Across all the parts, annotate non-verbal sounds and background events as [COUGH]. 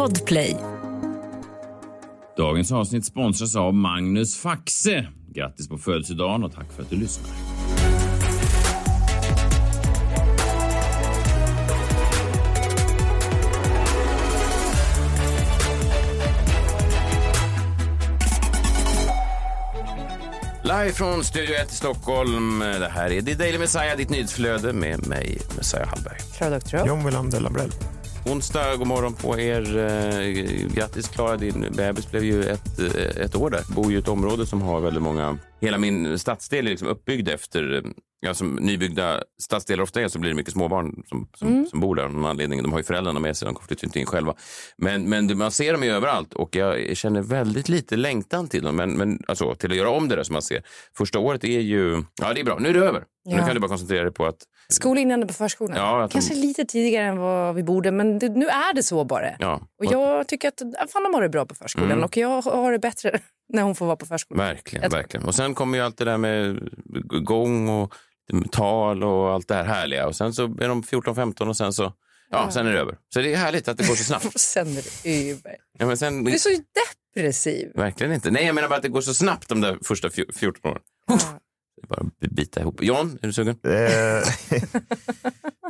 Podplay. Dagens avsnitt sponsras av Magnus Faxe. Grattis på födelsedagen och tack för att du lyssnar. Live från Studio 1 i Stockholm. Det här är The Daily Messiah, ditt nyhetsflöde med mig, Messiah Hallberg. Klara Doktorow. John Wilander Lambrell. Onsdag, god morgon på er. Eh, grattis Klara, din bebis blev ju ett, eh, ett år där. Bor ju i ett område som har väldigt många... Hela min stadsdel är liksom uppbyggd efter... Eh, Ja, som nybyggda stadsdelar ofta är så blir det mycket småbarn som, som, som bor där av någon anledning. De har ju föräldrarna med sig, de flyttar inte in själva. Men, men man ser dem ju överallt och jag känner väldigt lite längtan till dem. Men, men alltså, till att göra om det där som man ser. Första året är ju... Ja, det är bra. Nu är det över. Nu Ja. kan du bara koncentrera dig på att... Skolinande på förskolan. Ja, de- Kanske lite tidigare än vad vi borde, men det, nu är det så bara. Ja, Och jag tycker att fan, de har det bra på förskolan Mm. och jag har det bättre [LAUGHS] när hon får vara på förskolan. Verkligen, verkligen. Och sen kommer ju allt det där med gång och tal och allt det här härliga. Och sen så är de 14-15 och sen så, ja, sen är det över. Så det är härligt att det går så snabbt. [LAUGHS] Sen är det över. Ja, men sen, Du är så depressiv. verkligen inte. Nej, jag menar bara att det går så snabbt de där första fjo- 14 åren. Ja. Det är bara att bita ihop. John, är du sugen? Eh, [LAUGHS]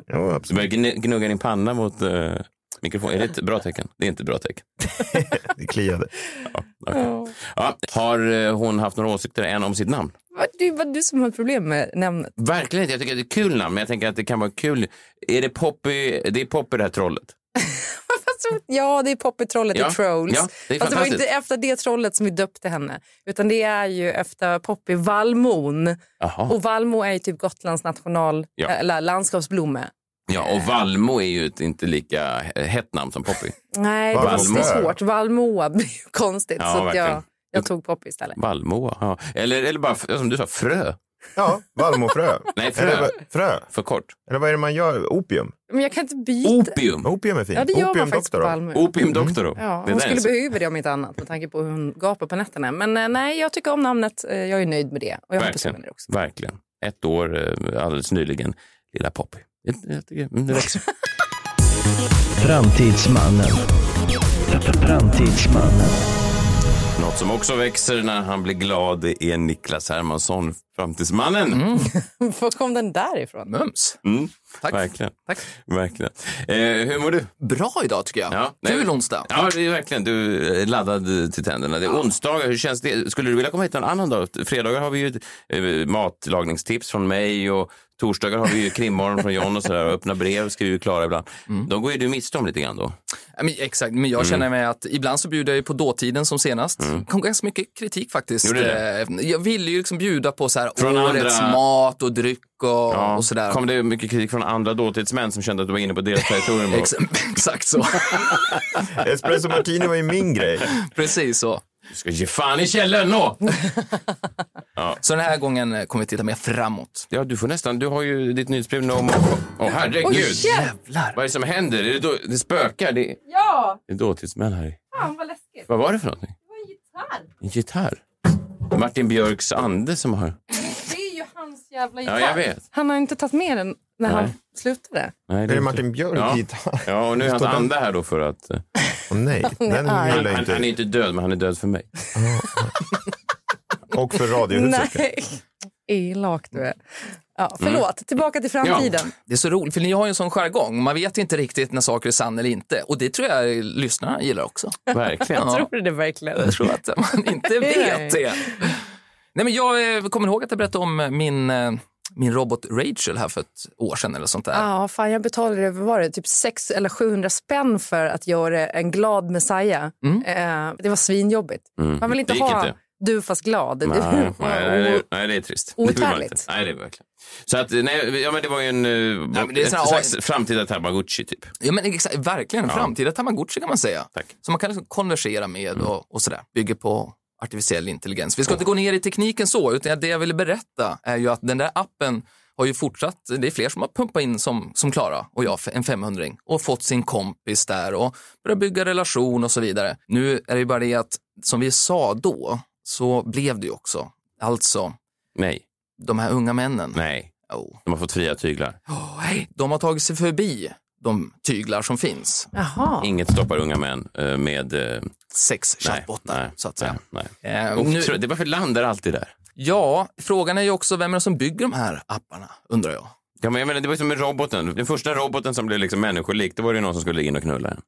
Du absolut. börjar gn- gnugga din panna mot uh, mikrofonen. Är det ett bra tecken? Det är inte ett bra tecken. [LAUGHS] Det kliade. Ja, okej. ja, har eh, hon haft några åsikter än om sitt namn? Det var du som har problem med namnet. Verkligen inte. Jag tycker att det är ett kul namn, men jag tänker att det kan vara kul. Är det Poppy, det är Poppy det här trollet? [LAUGHS] Ja, det är Poppy-trollet Ja, i Trolls. ja, det är Fast det var inte efter det trollet som vi döpte henne, utan det är ju efter Poppy Vallmon. Jaha. Och Vallmo är ju typ Gotlands national, Ja. eller landskapsblomme. Ja, och Valmo är ju ett inte lika hett namn som Poppy. Nej, det är svårt. Vallmoa blir ju konstigt. Ja, så att jag, jag tog Poppy istället. Valmo, ja. Eller, eller bara, som du sa, frö. Ja, vallmofrö. Nej, frö. Eller, vad- frö. För kort. Eller vad är det man gör? Opium? Men jag kan inte byta. Opium. Opium är fint. Ja, det gör man Opium faktiskt på doktor. Vallmo. Opium Doctoro. Ja, Det hon skulle så- behöva det om inte annat med tanke på hur hon gapar på nätterna. Men eh, nej, jag tycker om namnet. Eh, Jag är nöjd med det. Och jag hoppas hon är Verkligen. det också. Verkligen. Ett år eh, alldeles nyligen. Lilla Poppy. Jag, jag tycker, mm, det växer. [LAUGHS] Framtidsmannen. Framtidsmannen. Något som också växer när han blir glad är Niklas Hermansson, framtidsmannen. [LAUGHS] Var kom den där ifrån? Mums. Mm, Tack. Verkligen. Tack. verkligen. Eh, hur mår du? Bra idag tycker jag. Ja, Kul onsdag. Ja, det är verkligen. Du är laddad till tänderna. Det är onsdagar. Hur känns det? Skulle du vilja komma hit en annan dag? Fredagar har vi ju eh, matlagningstips från mig och torsdagar har vi ju krimmorgon från John och sådär. Och öppna brev skriver ju Klara ibland. De går ju du miste om lite grann då. Ja, men, exakt, men jag Mm. känner mig att ibland så bjuder jag ju på dåtiden som senast. Det kom ganska mycket kritik faktiskt. Eh, Jag ville ju liksom bjuda på så här Från årets andra- mat och dryck och, och sådär. Kom det mycket kritik från andra dåtidsmän som kände att du var inne på deras territorium? [LAUGHS] Ex exakt så. [LAUGHS] Espresso martini var ju min grej. [LAUGHS] Precis så. Du ska ge fan i källaren nå! Så den här gången kommer vi titta mer framåt. Ja, du får nästan. Du har ju ditt nyhetsbrev more. Åh, herregud. Oj, Jävlar. Vad är det som händer? Är det, då, det spökar. Det, Ja, det är dåtidsmän här. fan vad läskigt. Vad var det för någonting? Det var en gitarr. En gitarr? Martin Björks ande som har... Är jävla Ja, jag vet. Han har inte tagit med den när Nej. han slutade. Nej, Är det inte- Martin Björk Ja. gitarr? Ja, och nu är hans ande här då för att... Åh, nej, den vill Han, jag han, han är inte. död, men han är död för mig. Och för Radiohuset. Nej. [LAUGHS] Elak du är. Ja, förlåt, tillbaka till framtiden. Det är så roligt, för ni har ju en sån jargong. Man vet inte riktigt när saker är sann eller inte. Och det tror jag lyssnarna gillar också. [LAUGHS] Verkligen. Ja. Tror du det verkligen? Jag tror att man inte [LAUGHS] vet det. Nej, men jag eh, kommer ihåg att jag berättade om min, eh, min robot Rachel här för ett år sedan eller sånt där. Ja, fan jag betalade vad var det, typ 600 eller 700 spänn för att göra en glad Messiah. Eh, det var svinjobbigt. Man vill inte Mm. Ha inte. du fast glad. Nej, nej, [LAUGHS] nej, nej, det är trist. Outhärdligt. Nej, det är verkligen. Så att, nej, ja, men det var ju en, ja, men det är ett sån här- slags framtida Tamagotchi typ. Ja, men exakt, verkligen en framtida Tamagotchi kan man säga. Tack. Som man kan liksom konversera med och, och sådär. Bygger på artificiell intelligens. Vi ska inte gå ner i tekniken så, utan det jag ville berätta är ju att den där appen har ju fortsatt, det är fler som har pumpat in som, som Klara och jag, en 500 och fått sin kompis där och börjat bygga relation och så vidare. Nu är det ju bara det att, som vi sa då, så blev det ju också. Alltså, Nej, de här unga männen. nej. Oh. De har fått fria tyglar. Oh, hej, de har tagit sig förbi de tyglar som finns. Jaha. Inget stoppar unga män eh, med... eh, Sex chattbottar, nej, så att säga. Nej, nej. Eh, Och nu- det varför landar alltid där? Ja, frågan är ju också vem är det som bygger de här apparna, undrar jag. Ja, men jag menar, det var ju som med roboten. Den första roboten som blev liksom människolik, då var det ju någon som skulle in och knulla den.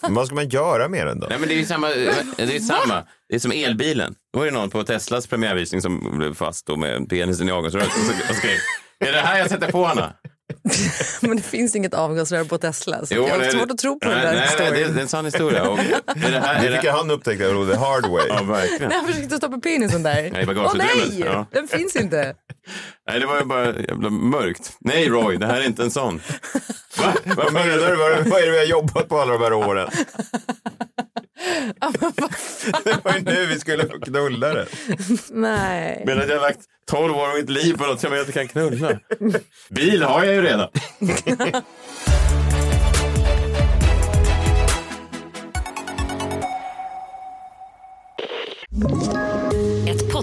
[LAUGHS] Vad ska man göra med den då? Nej, men det är ju samma. Det är samma. Det är som elbilen. Då var det någon på Teslas premiärvisning som blev fast då med penisen i avgasröret och så- och skrev är det här jag sätter på Anna? [LAUGHS] Men det finns inget avgasrör på Tesla. Så Jo, jag har svårt att tro på nej, den där nej, nej, det, är, historien. det är en sann historia. Och [LAUGHS] är det här, är Det fick han upptäcka the hard way. ja, verkligen. Nej, jag försökte stoppa penisen där. Nej, Åh nej, Ja. den finns inte. [LAUGHS] Nej, det var ju bara jävla mörkt. Nej, Roy, det här är inte en sån. Va? Vad menar du? Vad vad är det vi har jobbat på alla de här åren? Det var ju nu vi skulle få knulla det. Nej. Men att jag har lagt 12 år av mitt liv på något som jag inte kan knulla. Bil har jag ju redan. [LAUGHS]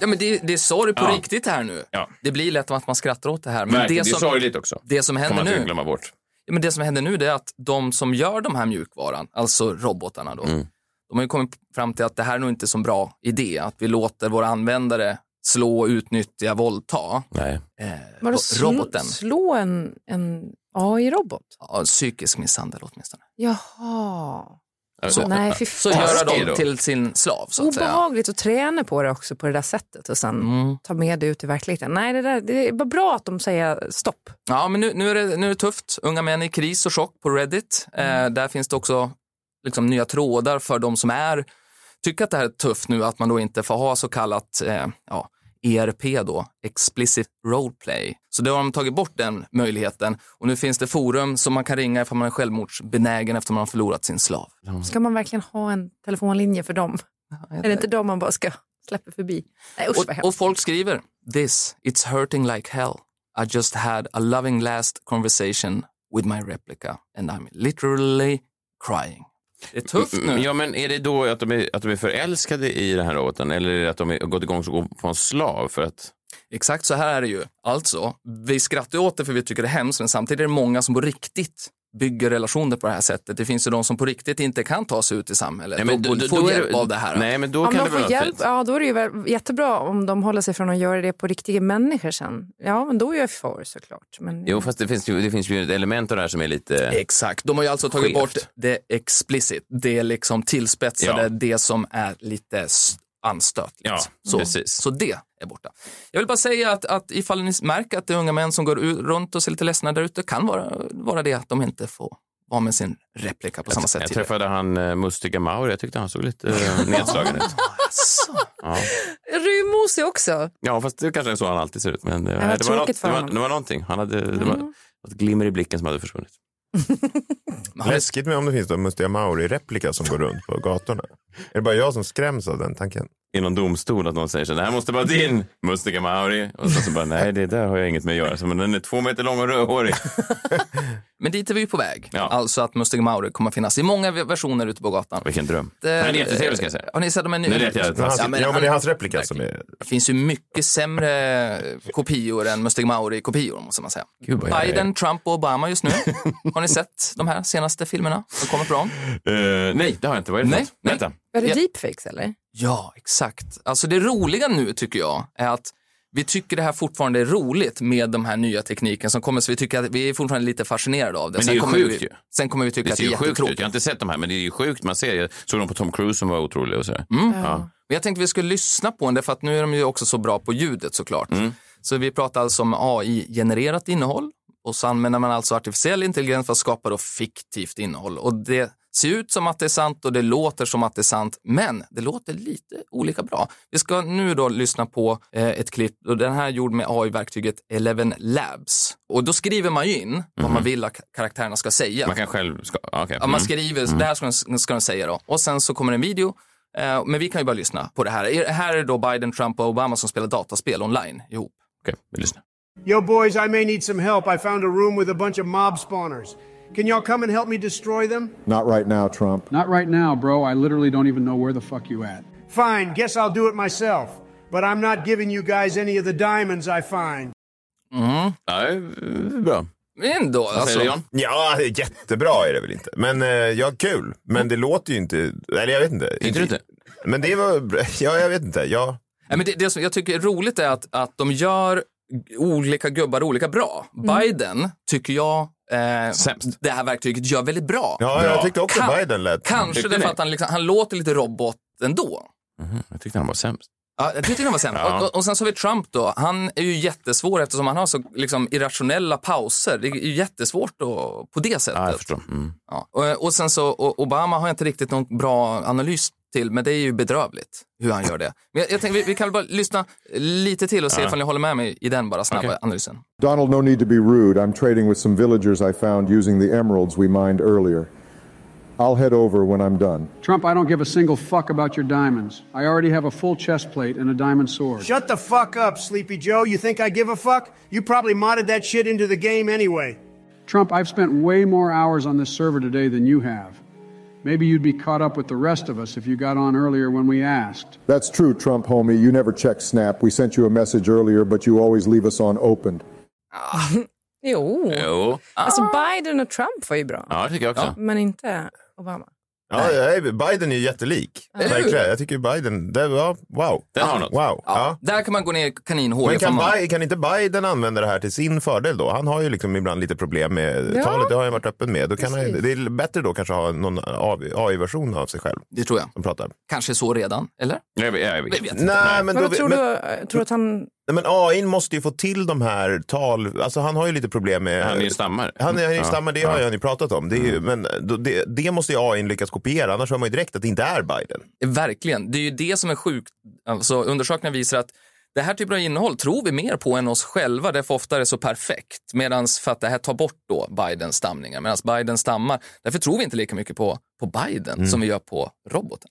Ja, men det, det är sorg på Ja. riktigt här nu. Ja. Det blir lätt att man skrattar åt det här. Men Verkligen, det det är som, sorgligt också. det som händer nu, glömma bort. Ja, men det som händer nu är att de som gör de här mjukvaran, alltså robotarna då, Mm. de har ju kommit fram till att det här är nog inte så bra idé, att vi låter våra användare slå, utnyttja, våldta Nej. eh, Vadå, slå, roboten. slå en, en AI-robot? Ja, psykisk misshandel åtminstone. Jaha. Så, Nej, fy Så göra dem till sin slav, så att säga. Obehagligt att träna på det också på det där sättet och sen Mm. ta med det ut i verkligheten. Nej, det, där, det är bara bra att de säger stopp. Ja, men nu, nu, är det, nu är det tufft. Unga män i kris och chock på Reddit. Eh, där finns det också liksom, nya trådar för de som är, tycker att det här är tufft nu, att man då inte får ha så kallat eh, ja, ERP då, explicit roleplay. Så då har de tagit bort den möjligheten och nu finns det forum som man kan ringa ifall man är självmordsbenägen efter man har förlorat sin slav. Ska man verkligen ha en telefonlinje för dem? Är det inte dem man bara ska släppa förbi? Nej, usch Och, och folk skriver, this, it's hurting like hell. I just had a loving last conversation with my replica and I'm literally crying. Det är tufft nu. Ja, men är det då att de är, att de är förälskade i den här roboten eller är det att de har gått igång på en slav för att Exakt så här är det ju. Alltså, vi skrattar åt det för vi tycker det är hemskt, men samtidigt är det många som på riktigt bygger relationer på det här sättet. Det finns ju de som på riktigt inte kan ta sig ut i samhället Nej, men och då- får hjälp av det här. Nej, men då Om kan de det vara får hjälp, fint. ja, då är det ju väl jättebra om de håller sig från att göra det på riktiga människor sen. Ja, men då är jag för såklart. Men, Jo, fast det finns, ju, det finns ju ett element av det här som är lite... Exakt, de har ju alltså tagit Skevt. bort det explicit, det liksom tillspetsade, Ja. det som är lite anstötligt. Ja, så, precis. så det är borta. Jag vill bara säga att, att ifall ni märker att det är unga män som går ut, runt och ser lite ledsna där ute, kan vara, vara det att de inte får vara med sin replika på samma sätt. Jag tidigare. träffade han uh, mustiga Mauri, jag tyckte han såg lite uh, nedslagen ut. [LAUGHS] Asså. Ja. Rymosig också. ja, fast det kanske är så han alltid ser ut. Men det, var det, var, något, för det, var, det var någonting. Han hade, det var ett glimmer i blicken som hade försvunnit. [LAUGHS] Läskigt med om det finns då mustiga Mauri-replika som går runt på gatorna. Är det bara jag som skräms av den tanken? I någon domstol att någon säger så här, det här måste vara din mustiga Mauri. Och så, så bara, nej det där har jag inget med att göra. Så, men den är två meter lång och rödhårig. [LAUGHS] Men dit är vi ju på väg. Ja. Alltså att Mustang Mauri kommer att finnas i många versioner ute på gatan. Vilken dröm. Det- Han är jättetrevlig ska jag säga. Har ni sett dem Nu lät jag Men hans, ja, men, han- det är hans replika som är... Det finns ju mycket sämre kopior än Mustang Mauri-kopior, måste man säga. Gud, Biden, Trump och Obama just nu. [LAUGHS] Har ni sett de här senaste filmerna som kommer på dem? Eh, nej, det har jag inte. Vad är det Nej, nej. Vänta. Är det Ja. deepfakes eller? Ja, exakt. Alltså det roliga nu tycker jag är att vi tycker det här fortfarande är roligt med de här nya tekniken som kommer, så vi tycker att vi är fortfarande lite fascinerade av det. Men det är ju sjukt vi, ju. Sen kommer vi tycka Det att det är jättetråkigt. Jag har inte sett de här, men det är ju sjukt. Man ser, jag såg dem på Tom Cruise som var otrolig och sådär. Mm. Ja. Men jag tänkte vi skulle lyssna på den, för att nu är de ju också så bra på ljudet såklart. Mm. Så vi pratar alltså om AI-genererat innehåll och så använder man alltså artificiell intelligens för att skapa då fiktivt innehåll. Och det ser ut som att det är sant och det låter som att det är sant, men det låter lite olika bra. Vi ska nu då lyssna på eh, ett klipp och den här är gjord med AI-verktyget Eleven Labs. Och då skriver man ju in vad man vill att karaktärerna ska säga. Man kan själv... Ska, okay. Ja, man skriver, det här ska den, ska den säga då. Och sen så kommer en video. Eh, men vi kan ju bara lyssna på det här. Här är då Biden, Trump och Obama som spelar dataspel online ihop. Okej, vi lyssnar. Yo, boys, I may need some help. I found a room with a bunch of mob spawners. Can y'all come and help me destroy them? Not right now, Trump. Not right now, bro. I literally don't even know where the fuck you at. Fine, guess I'll do it myself. But I'm not giving you guys any of the diamonds I find. Mm. Är bra. Men ändå, alltså. Ja, jättebra är det väl inte. Men eh, ja, kul. Men det låter ju inte... Eller jag vet inte. Tyckte du inte? Men det var... [LAUGHS] Ja, jag vet inte. Ja. Nej, men det, det som jag tycker är roligt är att, att de gör olika gubbar olika bra. Biden tycker jag eh, Sämst. det här verktyget gör väldigt bra. Ja, jag tyckte också Kan- Biden lät... Kanske därför att han, liksom, han låter lite robot ändå. Mhm, Jag tyckte han var sämst. Ja, jag tyckte den var sämst. Ja. Och, och, och sen så har vi Trump då. Han är ju jättesvår eftersom han har så liksom, irrationella pauser. Det är ju jättesvårt då, på det sättet. Ja, jag förstår. Mm. Ja. Och, och sen så, och Obama har jag inte riktigt någon bra analys till, men det är ju bedrövligt hur han gör det. Men jag, jag tänker, vi, vi kan väl bara lyssna lite till och se ifall ni håller med mig i den bara snabba Okej. analysen. Donald, no need to be rude. I'm trading with some villagers I found using the emeralds we mined earlier. I'll head over when I'm done. Trump, I don't give a single fuck about your diamonds. I already have a full chest plate and a diamond sword. Shut the fuck up, Sleepy Joe. You think I give a fuck? You probably modded that shit into the game anyway. Trump, I've spent way more hours on this server today than you have. Maybe you'd be caught up with the rest of us if you got on earlier when we asked. That's true, Trump homie. You never check Snap. We sent you a message earlier, but you always leave us on opened. Ah. [LAUGHS] Jo. Jo, Alltså ah. Biden och Trump var ju bra. ja, det tycker jag också. Men inte Obama. Ja, jag Biden är ju jättelik. Verkligen. Jag tycker Biden, det var wow. Den har något. Wow. Ja. Där kan man gå ner i kaninhål. Men kan, man... Kan inte Biden använda det här till sin fördel då? Han har ju liksom ibland lite problem med Ja. talet, det har jag varit öppen med. Då kan han, det är bättre då kanske ha någon AI-version av sig själv Det tror jag. som pratar. Kanske så redan, eller? Jag, vet- jag, Jag vet. Nej, men, Men då, tror men, du? eh, Tror du att han... nej, men AI måste ju få till de här tal, alltså han har ju lite problem med... Han är ju stammare. Han är han är ju Ja. stammar, det Ja. har han ju pratat om. Det ju, men då, det, det måste ju AI lyckas kopiera, annars hör man ju direkt att det inte är Biden. Verkligen. Det är ju det som är sjukt. Alltså, undersökningar visar att det här typen av innehåll tror vi mer på än oss själva, därför ofta är det så perfekt. Medan för att det här tar bort då Bidens stamningar, medan Biden stammar. Därför tror vi inte lika mycket på, på Biden som vi gör på roboten.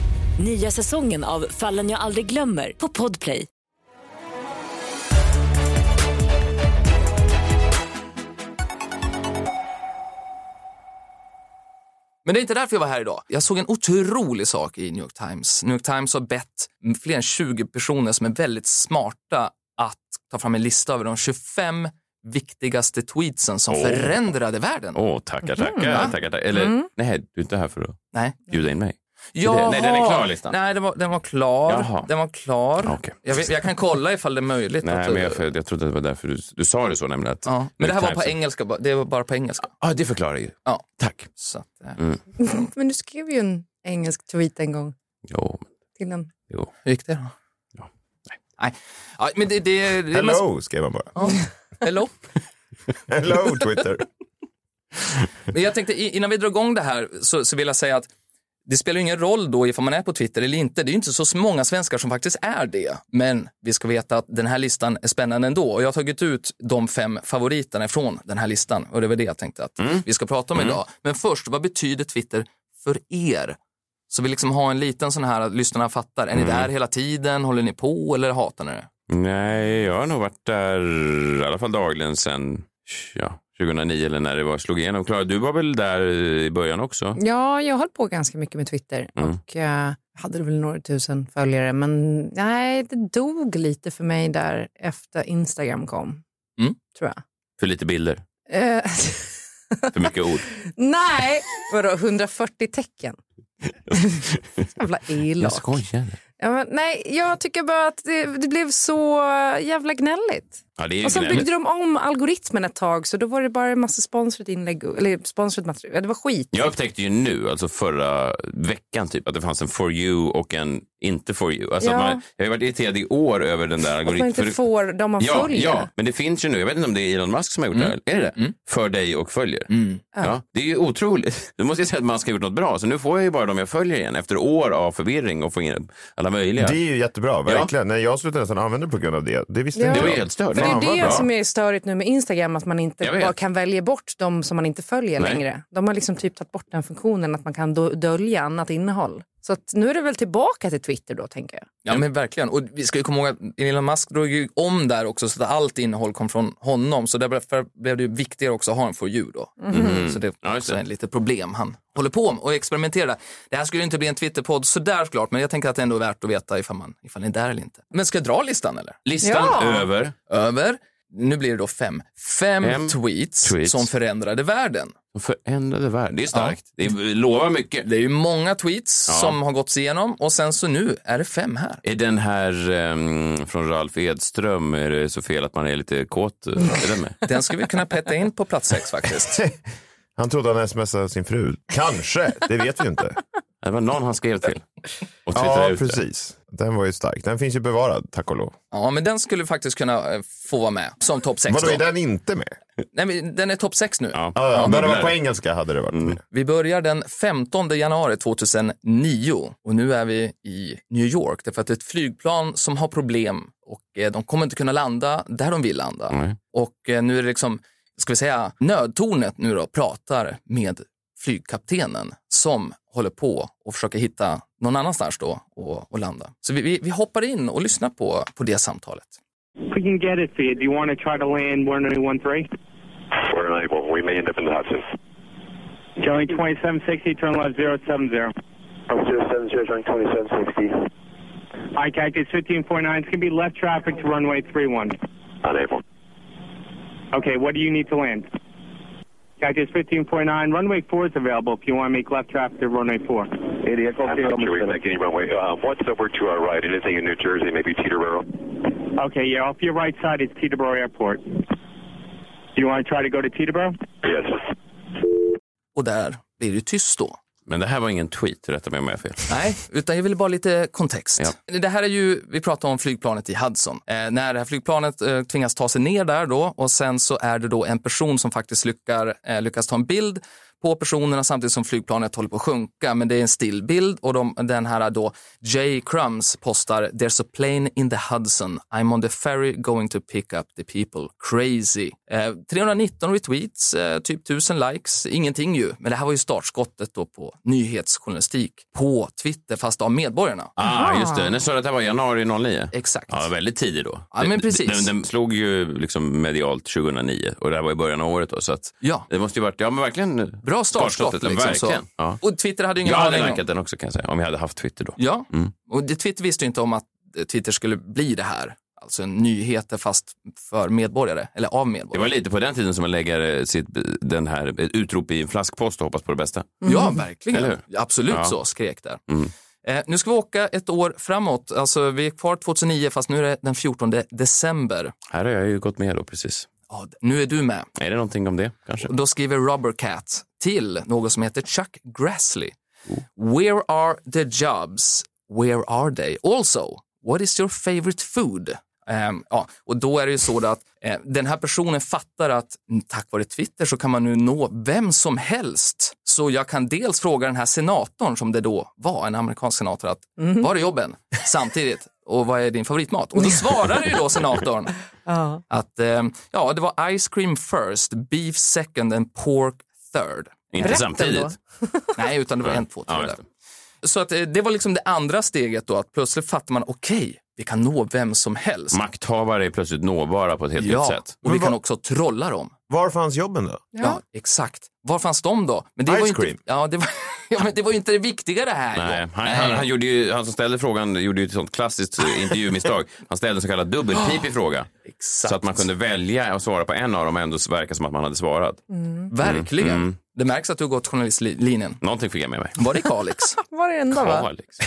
Nya säsongen av Fallen jag aldrig glömmer på Podplay. Men det är inte därför jag var här idag. Jag såg en otrolig sak i New York Times. New York Times har bett fler än 20 personer som är väldigt smarta att ta fram en lista över de 25 viktigaste tweetsen som Åh. förändrade världen. Åh, tackar, tackar, Va? tackar, tackar. Eller, Mm. nej, du är inte här för att Nej. bjuda in mig. Jaha. Nej, den är klar, listan. Nej, den var, den var klar. Jaha. Den var klar. Okej. Jag, vet, jag kan kolla ifall det är möjligt. Nej, men jag, för, jag trodde att det var därför du, du sa det så, nämligen att... ja. Men det här var på engelska. Det var bara på engelska. Ja, det förklarar ju. Ja. Tack. Så att, eh, Mm. [LAUGHS] Men du skrev ju en engelsk tweet en gång Jo, till en... jo. Hur gick det då? Ja. Nej. Ja, men det, det, det Hello, skrev han bara. Ja. Hello. [LAUGHS] Hello, Twitter. [LAUGHS] Men jag tänkte innan vi drar igång det här så, så vill jag säga att det spelar ingen roll då ifall man är på Twitter eller inte. Det är ju inte så många svenskar som faktiskt är det. Men vi ska veta att den här listan är spännande ändå. Och jag har tagit ut de fem favoriterna från den här listan. Och det var det jag tänkte att vi ska prata om idag. Men först, vad betyder Twitter för er? Så vi liksom har en liten sån här att lyssnarna fattar. Är ni där hela tiden? Håller ni på eller hatar ni det? Nej, jag har nog varit där i alla fall dagligen sedan ja, 2009 eller när det var, slog igenom. Klara, du var väl där i början också? Ja, jag höll på ganska mycket med Twitter Mm. och uh, hade väl några tusen följare. Men nej, det dog lite för mig där efter Instagram kom. Mm. Tror jag. För lite bilder. Eh, För mycket ord. [LAUGHS] nej, vadå 140 tecken? [LAUGHS] Jävla elak. Jag skojar. Ja, men, nej, jag tycker bara att det, det blev så jävla gnälligt. Ja, det är Och sen byggde de om algoritmen ett tag så då var det bara en massa sponsrat inlägg, eller sponsrat material. Ja, Det var skit. Jag upptäckte ju nu, alltså förra veckan, typ, att det fanns en for you och en inte for you. Alltså Ja. man, jag har varit irriterad i år över den där Att man algoritmen. inte får de man ja, följer. ja, men det finns ju nu, jag vet inte om det är Elon Musk som har gjort Mm. det här. Är det det? För dig och följer. Ja. det är ju otroligt. [LAUGHS] Då måste jag säga att man ska ha gjort något bra. Så nu får jag ju bara de jag följer igen efter år av förvirring och få in alla möjliga. Det är ju jättebra, verkligen. Nej, jag slutade nästan använda det på grund av det. Det visste Ja. inte Det var jag. helt stört. För det är det bra. som är störigt nu med Instagram, att man inte bara kan välja bort de som man inte följer Nej. längre. De har liksom typ tagit bort den funktionen att man kan dölja annat innehåll. Så att nu är det väl tillbaka till Twitter då, tänker jag. Ja men verkligen. Och vi ska ju komma ihåg att Elon Musk drog ju om där också så att allt innehåll kom från honom. Så därför blev det ju viktigare också att ha en for you då. Så det är Ja, också ett litet problem han håller på med och experimenterar. Det här skulle ju inte bli en Twitterpodd sådär såklart, men jag tänker att det ändå är värt att veta ifall man ifall ni är där eller inte. Men ska jag dra listan eller? Listan Ja. över Över. Nu blir det då fem. Fem, Fem tweets, tweets. som förändrade världen. De förändrade världen. Det är starkt. Det lovar mycket. Det är ju många tweets Ja. som har gåtts igenom och sen så nu är det fem här. Är den här ehm, från Ralf Edström, är det så fel att man är lite kåt? eh, Är den med? [LAUGHS] Den ska vi kunna petta in på plats sex faktiskt. [LAUGHS] Han trodde han smsade sin fru. Kanske, det vet vi inte. Det var någon han skrev till. Och Ja, ut det. Den var ju stark. Den finns ju bevarad, tack och lov. Ja, men den skulle faktiskt kunna eh, få vara med som topp 6. Vadå, är den inte med? Nej, men den är topp 6 nu. Ja. Ja, ja, men det var på engelska hade det varit Mm. med. Vi börjar den 15 januari 2009 och nu är vi i New York därför att det är ett flygplan som har problem och eh, de kommer inte kunna landa där de vill landa. Nej. Och eh, nu är det liksom, ska vi säga, nödtornet nu då pratar med flygkaptenen som håller på och försöker hitta någon annanstans då och, och landa. Så vi, vi, vi hoppar in och lyssnar på, på det samtalet. We can get it for you. Do you want to try to land 1013? We're unable. We may end up in the Hudson. Showing 2760, turn left 070. 070, showing 2760. Hi, Cactus 1549. It's going to be left traffic to runway 31. Unable. Okay, what do you need to land? Cactus 1549, runway 4 is available if you want to make left traffic to runway 4. Idiot. I'm not sure we make any runway. Um, what's over to our right? Anything in New Jersey, maybe Teterboro? Okay, yeah, off your right side is Teterboro Airport. Do you want to try to go to Teterboro? Yes. Och där blir det tyst då. Men det här var ingen tweet, rätta mig om jag har fel. Nej, utan jag vill bara lite kontext. Det här är ju, vi pratar om flygplanet i Hudson. Eh, när det här flygplanet eh, tvingas ta sig ner där då och sen så är det då en person som faktiskt lyckar, eh, lyckas ta en bild på personerna samtidigt som flygplanet håller på att sjunka. Men det är en stillbild och de, den här då Jay Crumbs postar “There's a plane in the Hudson. I'm on the ferry going to pick up the people. Crazy”. Eh, 319 retweets, eh, typ 1000 likes, ingenting ju. Men det här var ju startskottet då på nyhetsjournalistik på Twitter, fast av medborgarna. Ah, just det. När sa du att det här var januari 09? Exakt. Ja, väldigt tidigt då. Ja, men precis. Den, den slog ju liksom medialt 2009 och det här var i början av året då. Så att Ja. det måste ju varit, ja men verkligen. Bra startskott. Liksom, verkligen. Ja. Och Twitter hade ju ingen Jag hade aning om- likat den också kan jag säga, om jag hade haft Twitter då. Ja, Mm. och det, Twitter visste ju inte om att eh, Twitter skulle bli det här. Alltså nyheter fast för medborgare, eller av Det medborgare. var lite på den tiden som man lägger eh, sitt, den här, utrop i en flaskpost och hoppas på det bästa. Ja, verkligen. Absolut Ja. så, skrek där. Mm. Eh, nu ska vi åka ett år framåt. Alltså, vi är kvar 2009, fast nu är det den 14 december. Här har jag ju gått med då precis. Ja, nu är du med. Är det någonting om det kanske? Och då skriver Rubber Cat till något som heter Chuck Grassley. Where are the jobs? Where are they? Also, what is your favorite food? Ehm, ja, och då är det ju så att eh, den här personen fattar att mm, tack vare Twitter så kan man nu nå vem som helst. Så jag kan dels fråga den här senatorn som det då var, en amerikansk senator, att var är jobben? Samtidigt, och vad är din favoritmat? Och då svarar ju då senatorn [LAUGHS] Ja. att eh, ja, det var ice cream first, beef second and pork third. Inte Rätten samtidigt. [LAUGHS] Nej, utan det var en, två, tre Ja. Så att, eh, det var liksom det andra steget då, att plötsligt fattar man, okej, vi kan nå vem som helst. Makthavare är plötsligt nåbara på ett helt ja, nytt sätt. och vi kan också trolla dem. Var fanns jobben då? Ja, exakt. Var fanns de då? Men det Ice var ju cream. Inte, ja, det var, [LAUGHS] ja, men det var ju inte det viktiga det här. Nej, han, han, han, gjorde ju, han som ställde frågan gjorde ju ett sånt klassiskt eh, intervjumisstag. Han ställde en så kallad dubbelpipig fråga. Så att man kunde välja att svara på en av dem och ändå verka som att man hade svarat. Verkligen. Mm. Det märks att du har gått journalistlinjen. Någonting fick jag med mig. Var det Kalix? [LAUGHS] Varenda va? Kalix.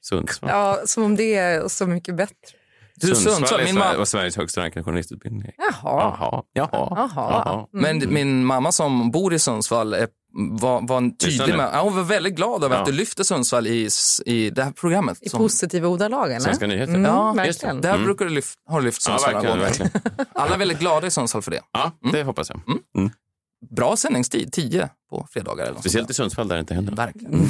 [LAUGHS] Sundsvall. Ja, som om det är så mycket bättre. Du, Sundsvall, är min var Sveriges högsta rankade journalistutbildning. Jaha. Jaha. Jaha. Jaha. Men min mamma som bor i Sundsvall är, var, var en Lyssnar tydlig nu. med, ja, hon var väldigt glad över Ja. att du lyfter Sundsvall i, s- i det här programmet. I som- positiva ordalag eller? Svenska nyheter. Mm, Ja, just det. verkligen. Där Mm. brukar du lyft, har du lyft Ja, Sundsvall några verkligen, gånger. verkligen. Alla är väldigt glada i Sundsvall för det. Ja, det hoppas jag. Mm. Bra sändningstid, 10 på fredagar. Eller Speciellt i Sundsvall där det inte händer. Verkligen.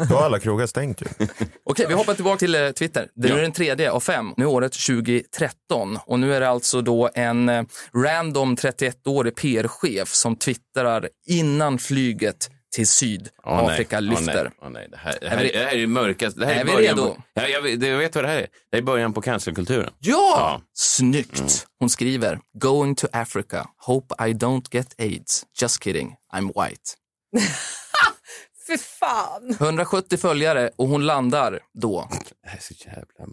[LAUGHS] Då har alla krogar stängt ju. [LAUGHS] Okej, vi hoppar tillbaka till eh, Twitter. Det är Ja. den tredje av fem. Nu är året 2013 och nu är det alltså då en eh, random 31-årig PR-chef som twittrar innan flyget till Sydafrika Åh, nej. lyfter. Åh, nej. Åh, nej. Det, här, det, Är här, vi- det här är det mörkaste. Det här är, Är vi början redo? På, ja, jag, vet- jag vet vad det här är. Det är början på cancelkulturen. Ja! Snyggt! Hon skriver “Going to Africa. Hope I don't get AIDS. Just kidding. I'm white.” [LAUGHS] Fy fan. 170 följare och hon landar då.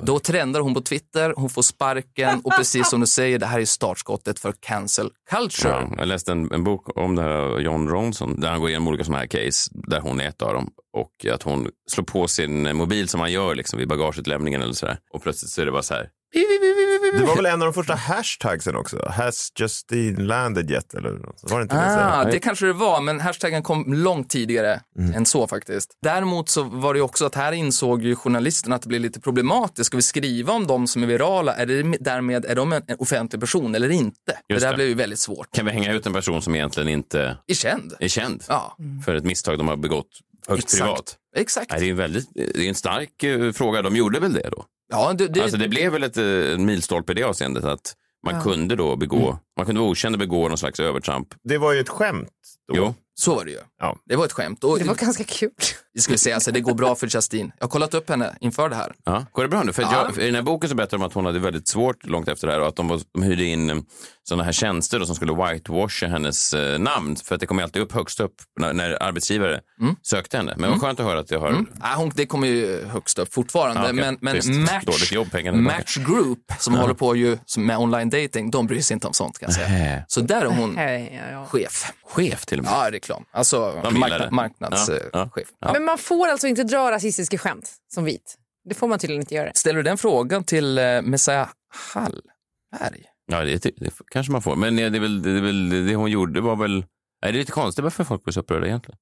Då trendar hon på Twitter, hon får sparken och precis som du säger, det här är startskottet för cancel culture. Ja, jag läste en, en bok om det här av John Ronson där han går igenom olika sådana här case där hon är ett av dem och att hon slår på sin mobil som man gör liksom vid bagageutlämningen eller sådär och plötsligt så är det bara så här. Det var väl en av de första hashtagsen också? Has Justine landed yet? Eller något. Var det inte det? Ah, det kanske det var, men hashtaggen kom långt tidigare än så faktiskt. Däremot så var det också att här insåg ju journalisterna att det blir lite problematiskt. Ska vi skriva om de som är virala? Är det därmed, är de en en offentlig person eller inte? det Just där det. blev ju väldigt svårt. Kan vi hänga ut en person som egentligen inte Är känd. är känd Ja, för ett misstag de har begått högst Exakt. privat? exakt. Nej, det är en väldigt det är en stark eh, fråga. De gjorde väl det då? Ja, det, det, alltså det blev väl ett, eh, en milstolpe i det avseendet att man Ja. kunde då begå, man kunde vara okänd och begå någon slags övertramp. Det var ju ett skämt. Då. Jo, Så var det ju. Ja. Det var ett skämt. Och, Det var ganska kul. [LAUGHS] jag skulle säga, alltså, det går bra för Justine. Jag har kollat upp henne inför det här. Ja, går det bra nu? För Ja. jag, I den här boken så berättar de att hon hade väldigt svårt långt efter det här och att de, var, de hyrde in sådana här tjänster då, som skulle whitewasha hennes eh, namn. För att det kom ju alltid upp högst upp när, när arbetsgivare Mm. sökte henne. Men vad skönt att höra att jag har... Mm. Ah, hon, det kommer ju högst upp fortfarande. Ja, okej. Men, men Visst. Match, jobb. Match Group, som håller på ju med online dating, de bryr sig inte om sånt kan jag säga. Nähä. Så där är hon Hej, ja, ja. chef. Chef till och med. Ja, reklam. Alltså det. marknad, marknadschef. Ja, ja. Ja. Men man får alltså inte dra rasistiska skämt som vit. Det får man tydligen inte göra. Ställer du den frågan till eh, Messiah Hallberg? Ja, det, det kanske man får. Men det, är väl, det, är väl, det hon gjorde var väl... Nej, det är lite konstigt varför folk blir så upprörda egentligen.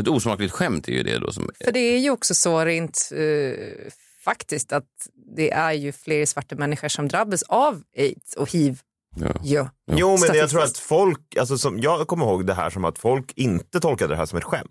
Ett osmakligt skämt är ju det då som... För det är ju också så rent eh, faktiskt att det är ju fler svarta människor som drabbas av aids och hiv. Ja. Ja. Jo, men jag tror att folk, alltså som, jag kommer ihåg det här som att folk inte tolkade det här som ett skämt.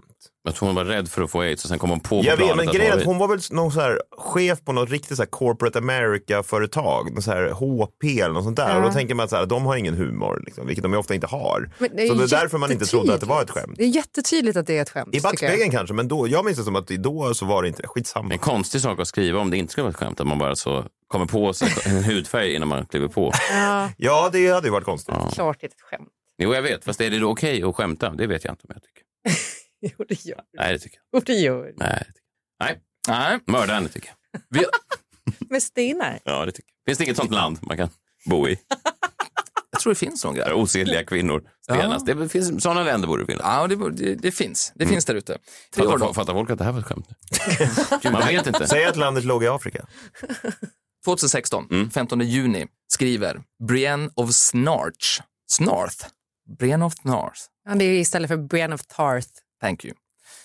Att hon var rädd för att få aids och sen kom hon på Jag vet, men att grejen att hon var väl någon så här chef på något riktigt så här corporate America-företag, någon så här HP eller något sånt där. Ja. Och då tänker man att så här, de har ingen humor, liksom, vilket de ju ofta inte har. Det är så det är därför man inte trodde att det var ett skämt. Det är jättetydligt att det är ett skämt. I jag. backspegeln kanske, men då, jag minns det som att då så var det inte det. Skitsamma. En konstig sak att skriva om det inte skulle vara ett skämt. Att man bara så kommer på sig en hudfärg innan man kliver på. Ja, Ja, det hade ju varit konstigt. klart det är ett skämt. Jo, jag vet. Fast är det då okej att skämta? Det vet jag inte om jag tycker. [LAUGHS] Jo, det gör det. Nej, det tycker jag. Jo, det gör det. Nej, det tycker jag. Nej. Nej. Mörda henne tycker jag. Vi, [LAUGHS] Med stenar. Ja, det tycker jag. Finns det inget sånt land man kan bo i? jag tror det finns några. Där osedliga [LAUGHS] kvinnor stenas. Det finns, sådana länder borde det finnas. Ja, det, det, det finns. Det finns där ute. Fattar, fattar folk att det här var ett skämt? Man vet inte. Säg att landet låg i Afrika. 2016, Mm. 15 juni, skriver Brienne of Snarch. Snarth? Brienne of Snarth. Ja, det är istället för Brienne of Tarth. Thank you.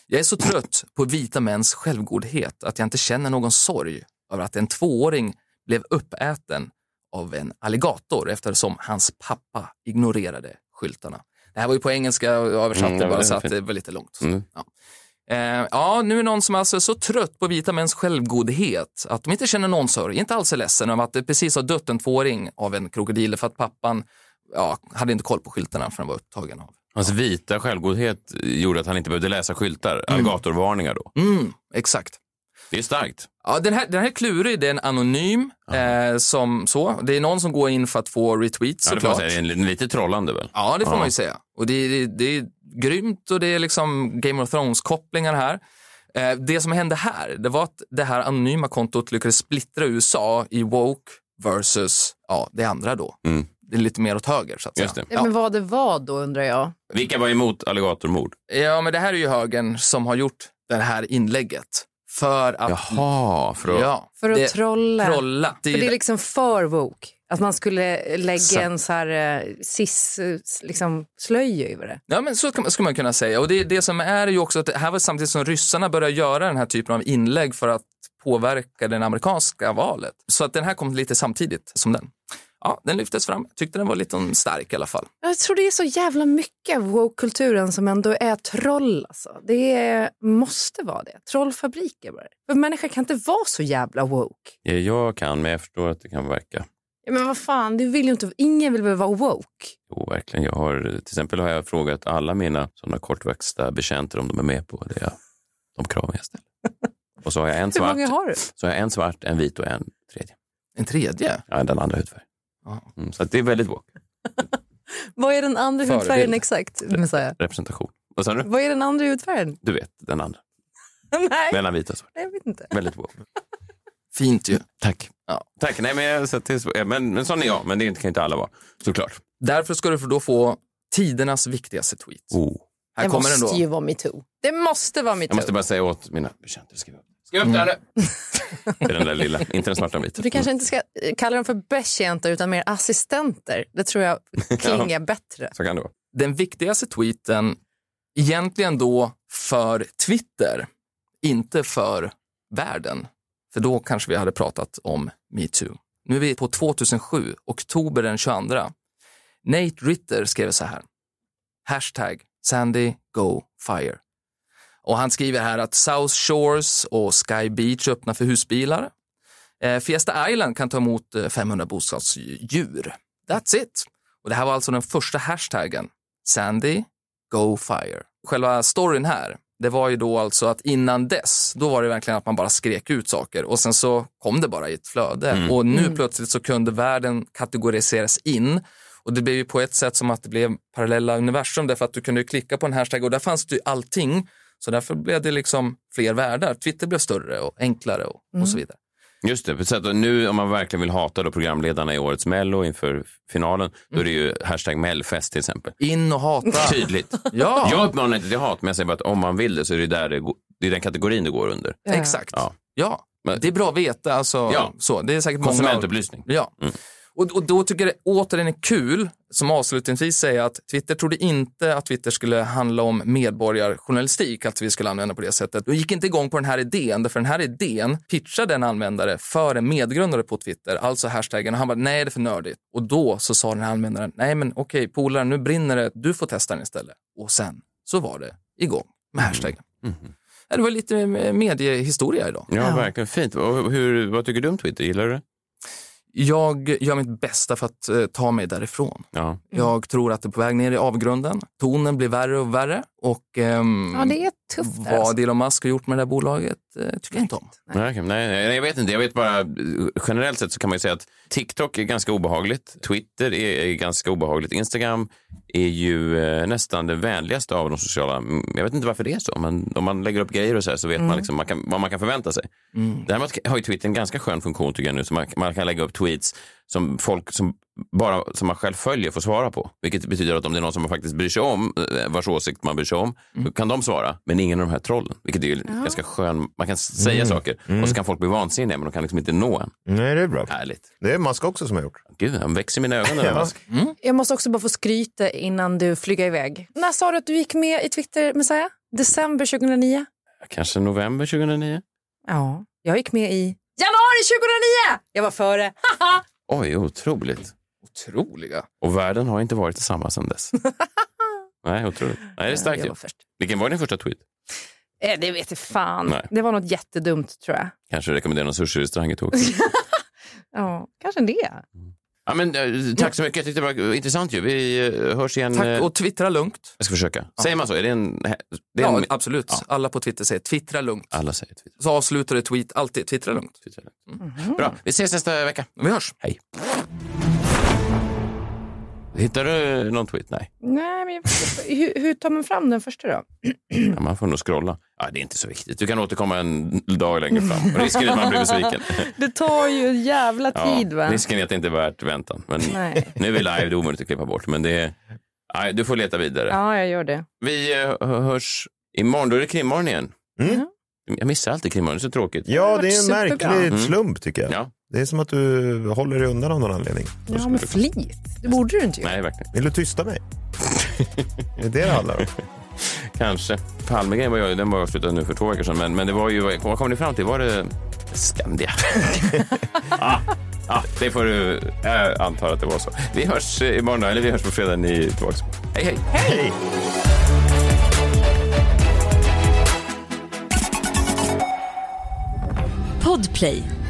Jag är så trött på vita mäns självgodhet att jag inte känner någon sorg över att en tvååring blev uppäten av en alligator eftersom hans pappa ignorerade skyltarna. Det här var ju på engelska och jag översatte Mm, bara så att det var lite långt. Mm. Ja. Eh, ja, nu är någon som alltså är så trött på vita mäns självgodhet att de inte känner någon sorg, inte alls är ledsen över att det precis har dött en tvååring av en krokodil för att pappan ja, hade inte koll på skyltarna för han var upptagen av. Hans vita självgodhet gjorde att han inte behövde läsa skyltar. Alligatorvarningar då. Mm, exakt. Det är starkt. Ja, den här, den här är klurig, det är en anonym eh, som så. Det är någon som går in för att få retweets Ja, det får man såklart. säga. Det är en- lite trollande väl? Ja, det får man ju säga. Och det, det, det är grymt och det är liksom Game of Thrones-kopplingar här. Eh, det som hände här, det var att det här anonyma kontot lyckades splittra USA i woke versus ja, det andra då. Mm. Det är lite mer åt höger så att säga. Det. Ja, men vad det var då undrar jag. Vilka var emot alligatormord? Ja, men det här är ju högern som har gjort det här inlägget. För att... Jaha, för att... Ja, För att det- trolla. trolla. För det är liksom för woke. Att man skulle lägga Så- en så här eh, cis liksom, slöja över det. Ja, men så skulle man kunna säga. Och det, det som är ju också att det här var samtidigt som ryssarna började göra den här typen av inlägg för att påverka det amerikanska valet. Så att den här kom lite samtidigt som den. Ja, den lyftes fram. Tyckte den var lite stark i alla fall. Jag tror det är så jävla mycket av woke-kulturen som ändå är troll. Alltså. Det är, måste vara det. Trollfabriker bara. För människor kan inte vara så jävla woke. Ja, Jag kan, men jag förstår att det kan verka. Ja, men vad fan, du vill ju inte, ingen vill väl vara woke? Jo, verkligen. Jag har, till exempel har jag frågat alla mina sådana kortväxta betjänter om de är med på det jag, de kraven jag ställer. Och så har jag en [LAUGHS] Hur svart, många har du? så har jag en svart, en vit och en tredje. En tredje? Ja, den andra hudfärg. Mm, så att det är väldigt woke. [LAUGHS] Vad är den andra Förebild. hudfärgen exakt? Messiah? Representation. Vad sa du? Vad är den andra hudfärgen? Du vet, den andra. [LAUGHS] Nej, Mellan vit och svart. jag vet inte. Väldigt woke. Fint ju. Tack. Ja. Tack. Nej, men, jag, så att det är, så- men, men sån är jag, men det kan inte alla vara. Såklart. Därför ska du då få tidernas viktigaste tweet. Oh. Här det kommer den måste då. ju vara metoo. Det måste vara metoo. Jag måste bara säga åt mina betjänter, skriv upp. Skriv upp det här nu. Det är den där lilla, inte den svarta vita. Du kanske inte ska eh, kalla dem för betjänter utan mer assistenter. Det tror jag klingar [LAUGHS] bättre. Så kan det vara. Den viktigaste tweeten, egentligen då för Twitter, inte för världen. För då kanske vi hade pratat om metoo. Nu är vi på 2007, oktober den 22. Nate Ritter skrev så här. Hashtag Sandy Go Fire. Och han skriver här att South Shores och Sky Beach öppnar för husbilar. Eh, Fiesta Island kan ta emot eh, 500 bostadsdjur. That's it. Och det här var alltså den första hashtaggen. Sandy Go Fire. Själva storyn här, det var ju då alltså att innan dess, då var det verkligen att man bara skrek ut saker och sen så kom det bara i ett flöde. Mm. Och nu Mm. plötsligt så kunde världen kategoriseras in och det blev ju på ett sätt som att det blev parallella universum därför att du kunde ju klicka på en hashtag och där fanns det ju allting. Så därför blev det liksom fler världar. Twitter blev större och enklare och, och så vidare. Just det, så nu om man verkligen vill hata då programledarna i årets Mello inför finalen, då är det ju hashtag Mellfest till exempel. In och hata. Tydligt. [LAUGHS] Ja. Jag uppmanar inte till hat, men jag säger bara att om man vill det så är det, där det, går, det är den kategorin det går under. Exakt. Ja. Ja, det är bra att veta. Alltså, Ja. så, det är säkert många- Konsumentupplysning. Ja. Och, och då tycker jag det återigen är kul, som avslutningsvis säga att Twitter trodde inte att Twitter skulle handla om medborgarjournalistik, att vi skulle använda på det sättet. Och gick inte igång på den här idén, därför den här idén pitchade en användare för en medgrundare på Twitter, alltså hashtaggen, och han bara nej det är för nördigt. Och då så sa den här användaren, nej men okej polaren, nu brinner det, du får testa den istället. Och sen så var det igång med hashtaggen. Ja, Det var lite mediehistoria idag. Ja, verkligen fint. Och hur, vad tycker du om Twitter? Gillar du det? Jag gör mitt bästa för att eh, ta mig därifrån. Ja. Jag tror att det är på väg ner i avgrunden. Tonen blir värre och värre. Och ehm, Ja, det är tufft vad alltså. Elon Musk har gjort med det här bolaget eh, tycker jag inte om. Nej, nej, nej, jag vet inte. Jag vet bara, generellt sett så kan man ju säga att TikTok är ganska obehagligt. Twitter är, är ganska obehagligt. Instagram är ju eh, nästan det vänligaste av de sociala. mm, Jag vet inte varför det är så, men om man lägger upp grejer och så här så vet Mm. man, liksom, man kan, vad man kan förvänta sig. Däremot har ju Twitter en ganska skön funktion tycker jag nu, så man, man kan lägga upp tweets som folk som bara som man själv följer får svara på. Vilket betyder att om det är någon som man faktiskt bryr sig om, eh, vars åsikt man bryr sig om, då kan de svara. Men ingen av de här trollen. Vilket är ju ganska skön, man kan säga Mm. saker och så kan folk bli vansinniga men de kan liksom inte nå en. Nej, det är bra. Härligt. Det är Musk också som har gjort. Gud, han växer i mina ögon Ja. Musk. Jag måste också bara få skryta innan du flyger iväg. När sa du att du gick med i Twitter, Messiah? December 2009? Kanske november 2009? Ja, jag gick med i januari 2009! Jag var före. [LAUGHS] Haha! Oj, otroligt. Otroliga. Och världen har inte varit detsamma sedan dess. [LAUGHS] Nej, otroligt. Nej, det är starkt Jag var först. Vilken var din första tweet? Eh, det vet jag fan. Nej. Det var något jättedumt tror jag. Kanske rekommenderar någon sushi-restaurang i Tokyo. [LAUGHS] Ja, kanske det. Ja, men, eh, tack så mycket, jag tyckte det var intressant ju. Vi eh, hörs igen. Tack eh, och twittra lugnt. Jag ska försöka. Säger man så? Är det en... Det är Ja, en absolut. Alla på Twitter säger twittra lugnt. Alla säger Twitter. Så avslutar du tweet alltid twittra lugnt. Bra, vi ses nästa vecka. Vi hörs. Hej. Hittar du någon tweet? Nej, Nej, men jag, hur, hur tar man fram den första då? ja, man får nog scrolla. Ja, det är inte så viktigt. Du kan återkomma en dag längre fram. Risken är att man blir besviken. [LAUGHS] Det tar ju en jävla tid va? risken är att det inte är värt väntan. Men Nej. [LAUGHS] nu är vi live, det är omöjligt att klippa bort. Men det är... Nej, du får leta vidare. Ja, jag gör det. Vi eh, hörs imorgon. Då är det krimmorgon igen. Mm. Jag missar alltid krimmorgon, det är så tråkigt. Ja, det är en märklig Mm. slump tycker jag. Ja. Det är som att du håller dig undan av någon anledning. Ja, med flit. Det borde du inte göra. Nej, verkligen. Vill du tysta mig? [LAUGHS] det är det det handlar om. Kanske. Palmegrejen var, jag, den var avslutad nu för två veckor sedan. Men, men det var ju, vad kom ni fram till? Var det Skandia? [LAUGHS] ah, ah, det får du... Jag antar att det var så. Vi hörs imorgon eller vi hörs på fredag. Ni är tillbaka. Hej, hej! Hej! Podplay,